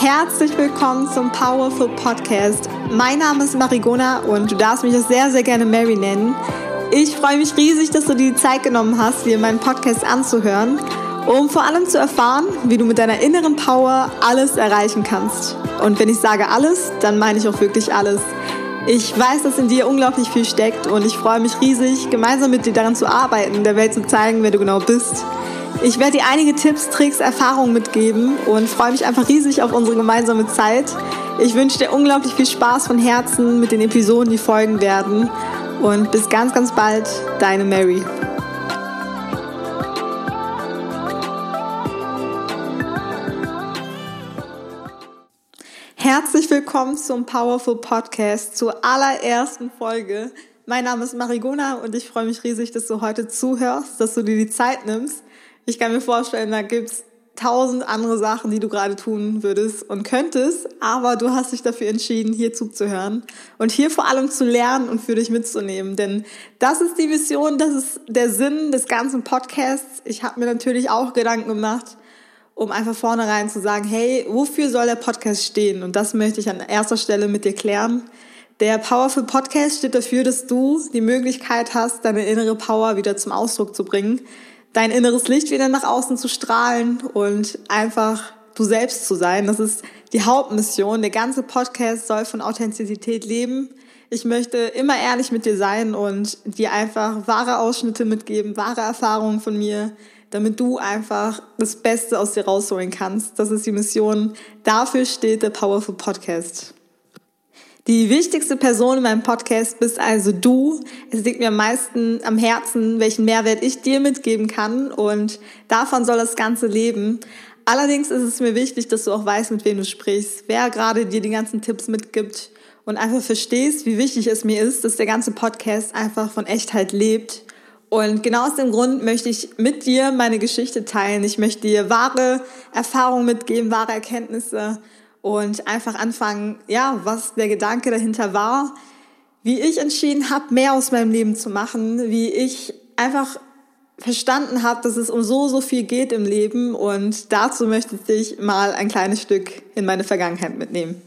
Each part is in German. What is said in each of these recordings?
Herzlich willkommen zum Powerful Podcast. Mein Name ist Marigona und du darfst mich auch sehr, sehr gerne Mary nennen. Ich freue mich riesig, dass du dir die Zeit genommen hast, dir meinen Podcast anzuhören, um vor allem zu erfahren, wie du mit deiner inneren Power alles erreichen kannst. Und wenn ich sage alles, dann meine ich auch wirklich alles. Ich weiß, dass in dir unglaublich viel steckt und ich freue mich riesig, gemeinsam mit dir daran zu arbeiten, der Welt zu zeigen, wer du genau bist. Ich werde dir einige Tipps, Tricks, Erfahrungen mitgeben und freue mich einfach riesig auf unsere gemeinsame Zeit. Ich wünsche dir unglaublich viel Spaß von Herzen mit den Episoden, die folgen werden. Und bis ganz, ganz bald, deine Mary. Herzlich willkommen zum Powerful Podcast, zur allerersten Folge. Mein Name ist Marigona und ich freue mich riesig, dass du heute zuhörst, dass du dir die Zeit nimmst ich kann mir vorstellen, da gibt's tausend andere Sachen, die du gerade tun würdest und könntest, aber du hast dich dafür entschieden, hier zuzuhören und hier vor allem zu lernen und für dich mitzunehmen. Denn das ist die Mission, das ist der Sinn des ganzen Podcasts. Ich habe mir natürlich auch Gedanken gemacht, um einfach vornherein zu sagen, hey, wofür soll der Podcast stehen? Und das möchte ich an erster Stelle mit dir klären. Der Powerful Podcast steht dafür, dass du die Möglichkeit hast, deine innere Power wieder zum Ausdruck zu bringen dein inneres Licht wieder nach außen zu strahlen und einfach du selbst zu sein. Das ist die Hauptmission. Der ganze Podcast soll von Authentizität leben. Ich möchte immer ehrlich mit dir sein und dir einfach wahre Ausschnitte mitgeben, wahre Erfahrungen von mir, damit du einfach das Beste aus dir rausholen kannst. Das ist die Mission. Dafür steht der Powerful Podcast. Die wichtigste Person in meinem Podcast bist also du. Es liegt mir am meisten am Herzen, welchen Mehrwert ich dir mitgeben kann und davon soll das Ganze leben. Allerdings ist es mir wichtig, dass du auch weißt, mit wem du sprichst, wer gerade dir die ganzen Tipps mitgibt und einfach verstehst, wie wichtig es mir ist, dass der ganze Podcast einfach von Echtheit lebt. Und genau aus dem Grund möchte ich mit dir meine Geschichte teilen. Ich möchte dir wahre Erfahrungen mitgeben, wahre Erkenntnisse und einfach anfangen, ja, was der Gedanke dahinter war, wie ich entschieden habe, mehr aus meinem Leben zu machen, wie ich einfach verstanden habe, dass es um so, so viel geht im Leben und dazu möchte ich mal ein kleines Stück in meine Vergangenheit mitnehmen.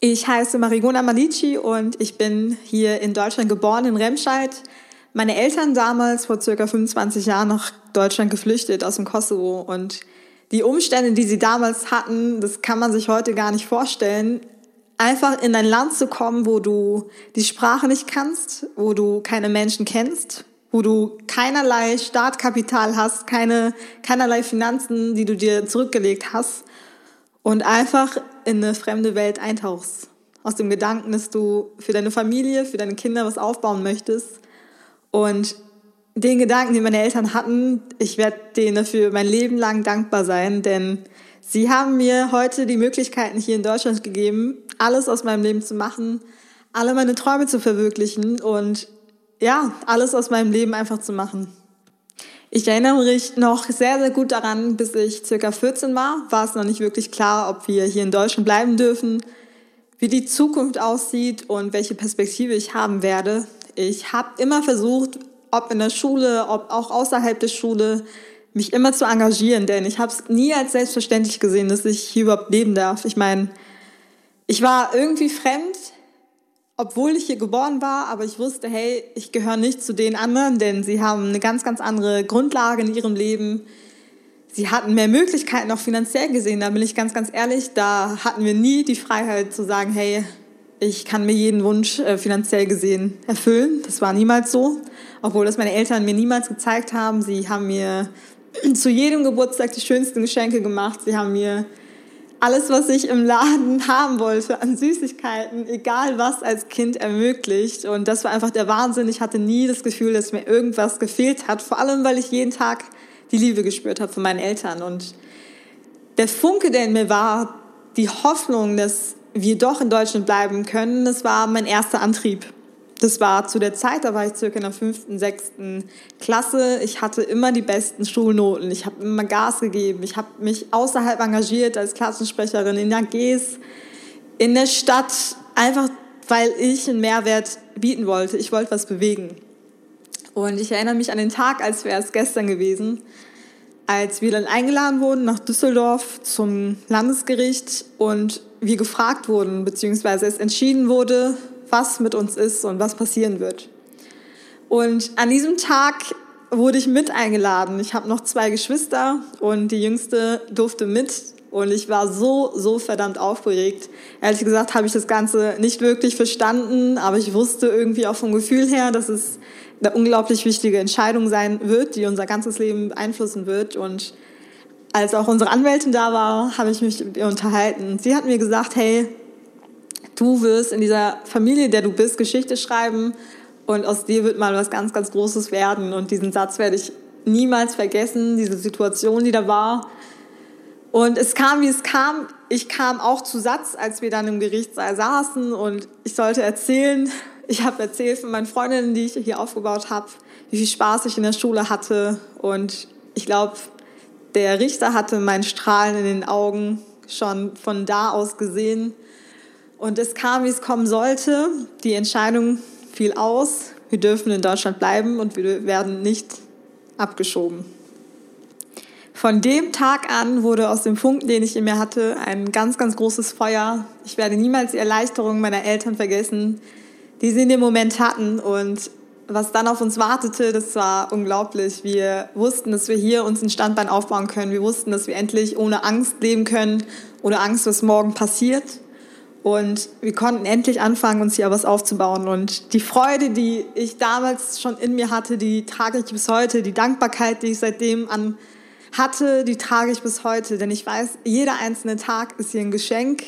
Ich heiße Marigona Malici und ich bin hier in Deutschland geboren, in Remscheid. Meine Eltern damals vor circa 25 Jahren nach Deutschland geflüchtet aus dem Kosovo und die Umstände, die sie damals hatten, das kann man sich heute gar nicht vorstellen. Einfach in ein Land zu kommen, wo du die Sprache nicht kannst, wo du keine Menschen kennst, wo du keinerlei Startkapital hast, keine, keinerlei Finanzen, die du dir zurückgelegt hast und einfach in eine fremde Welt eintauchst. Aus dem Gedanken, dass du für deine Familie, für deine Kinder was aufbauen möchtest und den Gedanken, die meine Eltern hatten, ich werde denen dafür mein Leben lang dankbar sein, denn sie haben mir heute die Möglichkeiten hier in Deutschland gegeben, alles aus meinem Leben zu machen, alle meine Träume zu verwirklichen und ja, alles aus meinem Leben einfach zu machen. Ich erinnere mich noch sehr, sehr gut daran, bis ich circa 14 war, war es noch nicht wirklich klar, ob wir hier in Deutschland bleiben dürfen, wie die Zukunft aussieht und welche Perspektive ich haben werde. Ich habe immer versucht, ob in der Schule, ob auch außerhalb der Schule, mich immer zu engagieren, denn ich habe es nie als selbstverständlich gesehen, dass ich hier überhaupt leben darf. Ich meine, ich war irgendwie fremd, obwohl ich hier geboren war, aber ich wusste, hey, ich gehöre nicht zu den anderen, denn sie haben eine ganz, ganz andere Grundlage in ihrem Leben. Sie hatten mehr Möglichkeiten, auch finanziell gesehen, da bin ich ganz, ganz ehrlich, da hatten wir nie die Freiheit zu sagen, hey, ich kann mir jeden Wunsch äh, finanziell gesehen erfüllen. Das war niemals so, obwohl das meine Eltern mir niemals gezeigt haben. Sie haben mir zu jedem Geburtstag die schönsten Geschenke gemacht. Sie haben mir alles, was ich im Laden haben wollte an Süßigkeiten, egal was als Kind ermöglicht. Und das war einfach der Wahnsinn. Ich hatte nie das Gefühl, dass mir irgendwas gefehlt hat. Vor allem, weil ich jeden Tag die Liebe gespürt habe von meinen Eltern. Und der Funke, der in mir war, die Hoffnung, dass wir doch in Deutschland bleiben können, das war mein erster Antrieb. Das war zu der Zeit, da war ich circa in der fünften, sechsten Klasse. Ich hatte immer die besten Schulnoten. Ich habe immer Gas gegeben. Ich habe mich außerhalb engagiert als Klassensprecherin in der GES, in der Stadt, einfach weil ich einen Mehrwert bieten wollte. Ich wollte was bewegen. Und ich erinnere mich an den Tag, als wäre es gestern gewesen. als wir dann eingeladen wurden nach Düsseldorf zum Landesgericht und wir gefragt wurden, beziehungsweise es entschieden wurde, was mit uns ist und was passieren wird. Und an diesem Tag wurde ich mit eingeladen. Ich habe noch zwei Geschwister und die jüngste durfte mit und ich war so, so verdammt aufgeregt. Ehrlich gesagt habe ich das Ganze nicht wirklich verstanden, aber ich wusste irgendwie auch vom Gefühl her, dass es eine unglaublich wichtige Entscheidung sein wird, die unser ganzes Leben beeinflussen wird. Und als auch unsere Anwältin da war, habe ich mich mit ihr unterhalten. Sie hat mir gesagt, hey, du wirst in dieser Familie, der du bist, Geschichte schreiben und aus dir wird mal was ganz, ganz Großes werden. Und diesen Satz werde ich niemals vergessen, diese Situation, die da war. Und es kam, wie es kam. Ich kam auch zu Satz, als wir dann im Gerichtssaal saßen und ich sollte erzählen, ich habe erzählt von meinen Freundinnen, die ich hier aufgebaut habe, wie viel Spaß ich in der Schule hatte. Und ich glaube, der Richter hatte meinen Strahlen in den Augen schon von da aus gesehen. Und es kam, wie es kommen sollte. Die Entscheidung fiel aus. Wir dürfen in Deutschland bleiben und wir werden nicht abgeschoben. Von dem Tag an wurde aus dem Funken, den ich in mir hatte, ein ganz, ganz großes Feuer. Ich werde niemals die Erleichterung meiner Eltern vergessen, die sie in dem Moment hatten und was dann auf uns wartete, das war unglaublich. Wir wussten, dass wir hier uns ein Standbein aufbauen können. Wir wussten, dass wir endlich ohne Angst leben können, ohne Angst, was morgen passiert. Und wir konnten endlich anfangen, uns hier was aufzubauen. Und die Freude, die ich damals schon in mir hatte, die trage ich bis heute. Die Dankbarkeit, die ich seitdem an hatte, die trage ich bis heute. Denn ich weiß, jeder einzelne Tag ist hier ein Geschenk.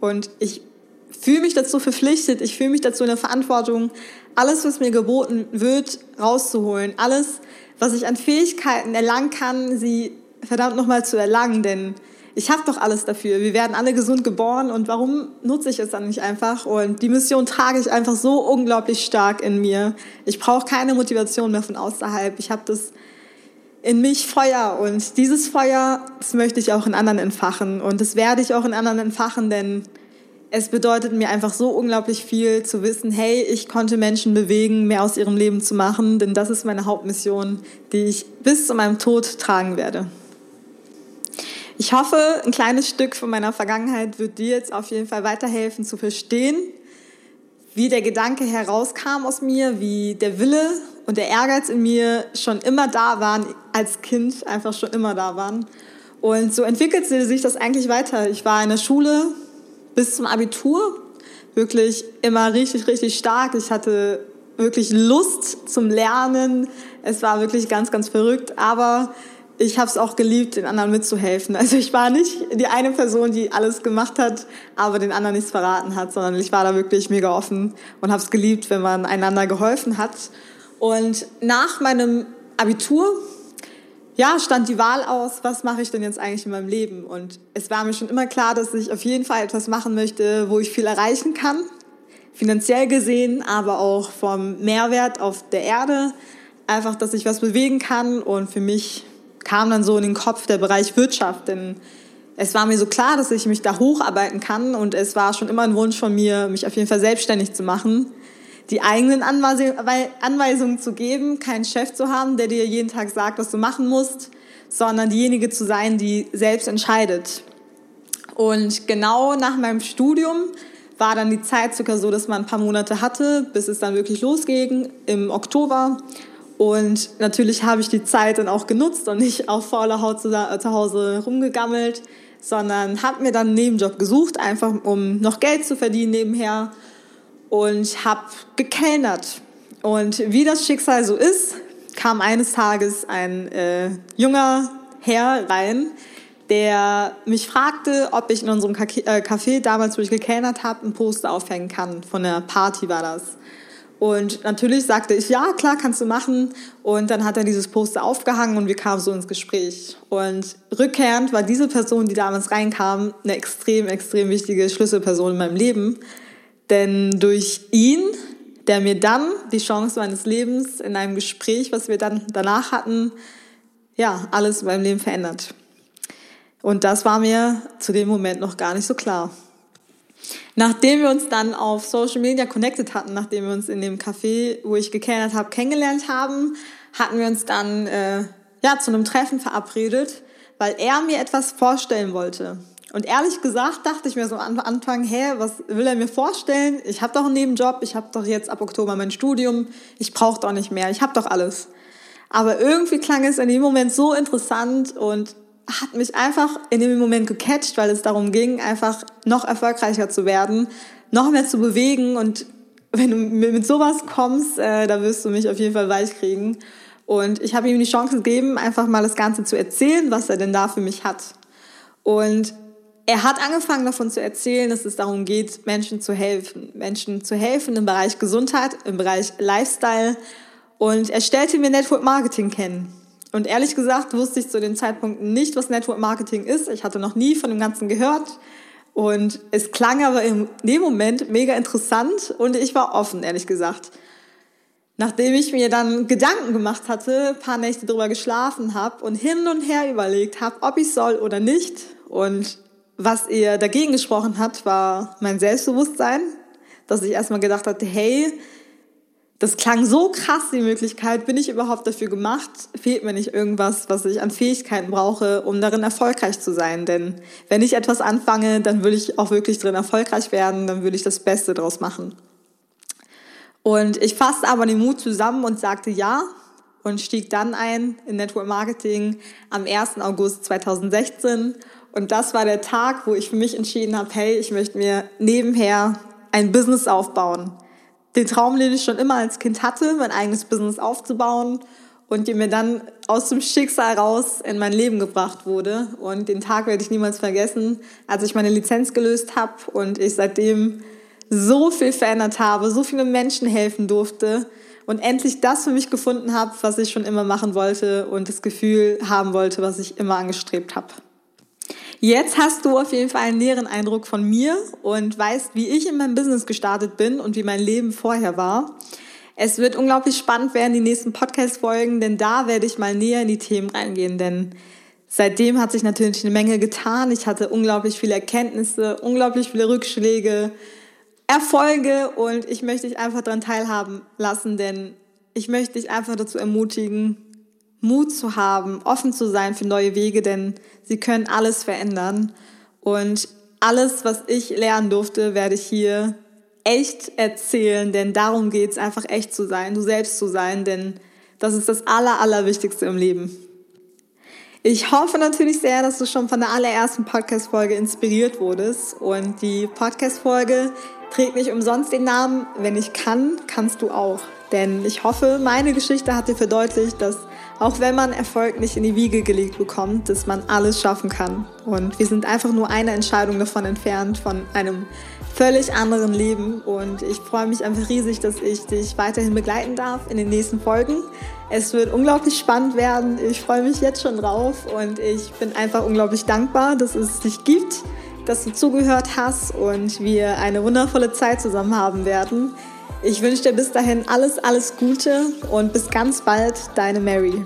Und ich fühle mich dazu verpflichtet, ich fühle mich dazu in der Verantwortung, alles, was mir geboten wird, rauszuholen. Alles, was ich an Fähigkeiten erlangen kann, sie verdammt nochmal zu erlangen, denn ich habe doch alles dafür. Wir werden alle gesund geboren und warum nutze ich es dann nicht einfach? Und die Mission trage ich einfach so unglaublich stark in mir. Ich brauche keine Motivation mehr von außerhalb. Ich habe das in mich Feuer und dieses Feuer, das möchte ich auch in anderen entfachen und das werde ich auch in anderen entfachen, denn es bedeutet mir einfach so unglaublich viel zu wissen, hey, ich konnte Menschen bewegen, mehr aus ihrem Leben zu machen, denn das ist meine Hauptmission, die ich bis zu meinem Tod tragen werde. Ich hoffe, ein kleines Stück von meiner Vergangenheit wird dir jetzt auf jeden Fall weiterhelfen zu verstehen, wie der Gedanke herauskam aus mir, wie der Wille und der Ehrgeiz in mir schon immer da waren, als Kind einfach schon immer da waren. Und so entwickelte sich das eigentlich weiter. Ich war in der Schule, bis zum Abitur wirklich immer richtig, richtig stark. Ich hatte wirklich Lust zum Lernen. Es war wirklich ganz, ganz verrückt. Aber ich habe es auch geliebt, den anderen mitzuhelfen. Also ich war nicht die eine Person, die alles gemacht hat, aber den anderen nichts verraten hat, sondern ich war da wirklich mega offen und habe es geliebt, wenn man einander geholfen hat. Und nach meinem Abitur ja, stand die Wahl aus, was mache ich denn jetzt eigentlich in meinem Leben? Und es war mir schon immer klar, dass ich auf jeden Fall etwas machen möchte, wo ich viel erreichen kann, finanziell gesehen, aber auch vom Mehrwert auf der Erde. Einfach, dass ich was bewegen kann. Und für mich kam dann so in den Kopf der Bereich Wirtschaft, denn es war mir so klar, dass ich mich da hocharbeiten kann und es war schon immer ein Wunsch von mir, mich auf jeden Fall selbstständig zu machen die eigenen Anweisungen zu geben, keinen Chef zu haben, der dir jeden Tag sagt, was du machen musst, sondern diejenige zu sein, die selbst entscheidet. Und genau nach meinem Studium war dann die Zeit sogar so, dass man ein paar Monate hatte, bis es dann wirklich losging im Oktober. Und natürlich habe ich die Zeit dann auch genutzt und nicht auf fauler Haut zu, zu Hause rumgegammelt, sondern habe mir dann einen Nebenjob gesucht, einfach um noch Geld zu verdienen nebenher und habe gekellnert. Und wie das Schicksal so ist, kam eines Tages ein äh, junger Herr rein, der mich fragte, ob ich in unserem äh, Café, damals wo ich gekellnert habe, ein Poster aufhängen kann. Von der Party war das. Und natürlich sagte ich, ja, klar, kannst du machen. Und dann hat er dieses Poster aufgehangen und wir kamen so ins Gespräch. Und rückkehrend war diese Person, die damals reinkam, eine extrem, extrem wichtige Schlüsselperson in meinem Leben. Denn durch ihn, der mir dann die Chance meines Lebens in einem Gespräch, was wir dann danach hatten, ja, alles in meinem Leben verändert. Und das war mir zu dem Moment noch gar nicht so klar. Nachdem wir uns dann auf Social Media connected hatten, nachdem wir uns in dem Café, wo ich gekennert habe, kennengelernt haben, hatten wir uns dann äh, ja, zu einem Treffen verabredet, weil er mir etwas vorstellen wollte. Und ehrlich gesagt dachte ich mir so am Anfang, hä, was will er mir vorstellen? Ich habe doch einen Nebenjob, ich habe doch jetzt ab Oktober mein Studium, ich brauche doch nicht mehr, ich habe doch alles. Aber irgendwie klang es in dem Moment so interessant und hat mich einfach in dem Moment gecatcht, weil es darum ging, einfach noch erfolgreicher zu werden, noch mehr zu bewegen und wenn du mit sowas kommst, äh, da wirst du mich auf jeden Fall weich kriegen. Und ich habe ihm die Chance gegeben, einfach mal das Ganze zu erzählen, was er denn da für mich hat. Und er hat angefangen davon zu erzählen, dass es darum geht, Menschen zu helfen. Menschen zu helfen im Bereich Gesundheit, im Bereich Lifestyle. Und er stellte mir Network Marketing kennen. Und ehrlich gesagt wusste ich zu dem Zeitpunkt nicht, was Network Marketing ist. Ich hatte noch nie von dem Ganzen gehört. Und es klang aber in dem Moment mega interessant und ich war offen, ehrlich gesagt. Nachdem ich mir dann Gedanken gemacht hatte, ein paar Nächte drüber geschlafen habe und hin und her überlegt habe, ob ich soll oder nicht. Und was ihr dagegen gesprochen hat, war mein Selbstbewusstsein, dass ich erstmal gedacht hatte, hey, das klang so krass, die Möglichkeit. Bin ich überhaupt dafür gemacht? Fehlt mir nicht irgendwas, was ich an Fähigkeiten brauche, um darin erfolgreich zu sein? Denn wenn ich etwas anfange, dann will ich auch wirklich drin erfolgreich werden, dann will ich das Beste draus machen. Und ich fasste aber den Mut zusammen und sagte ja und stieg dann ein in Network Marketing am 1. August 2016. Und das war der Tag, wo ich für mich entschieden habe, hey, ich möchte mir nebenher ein Business aufbauen den Traum, den ich schon immer als Kind hatte, mein eigenes Business aufzubauen und die mir dann aus dem Schicksal raus in mein Leben gebracht wurde. Und den Tag werde ich niemals vergessen, als ich meine Lizenz gelöst habe und ich seitdem so viel verändert habe, so viele Menschen helfen durfte und endlich das für mich gefunden habe, was ich schon immer machen wollte und das Gefühl haben wollte, was ich immer angestrebt habe. Jetzt hast du auf jeden Fall einen näheren Eindruck von mir und weißt, wie ich in meinem Business gestartet bin und wie mein Leben vorher war. Es wird unglaublich spannend werden, die nächsten Podcast-Folgen, denn da werde ich mal näher in die Themen reingehen, denn seitdem hat sich natürlich eine Menge getan. Ich hatte unglaublich viele Erkenntnisse, unglaublich viele Rückschläge, Erfolge und ich möchte dich einfach daran teilhaben lassen, denn ich möchte dich einfach dazu ermutigen, Mut zu haben, offen zu sein für neue Wege, denn sie können alles verändern. Und alles, was ich lernen durfte, werde ich hier echt erzählen, denn darum geht es, einfach echt zu sein, du selbst zu sein, denn das ist das Aller, Allerwichtigste im Leben. Ich hoffe natürlich sehr, dass du schon von der allerersten Podcast-Folge inspiriert wurdest. Und die Podcast-Folge trägt nicht umsonst den Namen Wenn ich kann, kannst du auch. Denn ich hoffe, meine Geschichte hat dir verdeutlicht, dass auch wenn man Erfolg nicht in die Wiege gelegt bekommt, dass man alles schaffen kann. Und wir sind einfach nur eine Entscheidung davon entfernt, von einem völlig anderen Leben. Und ich freue mich einfach riesig, dass ich dich weiterhin begleiten darf in den nächsten Folgen. Es wird unglaublich spannend werden. Ich freue mich jetzt schon drauf und ich bin einfach unglaublich dankbar, dass es dich gibt, dass du zugehört hast und wir eine wundervolle Zeit zusammen haben werden. Ich wünsche dir bis dahin alles, alles Gute und bis ganz bald, deine Mary.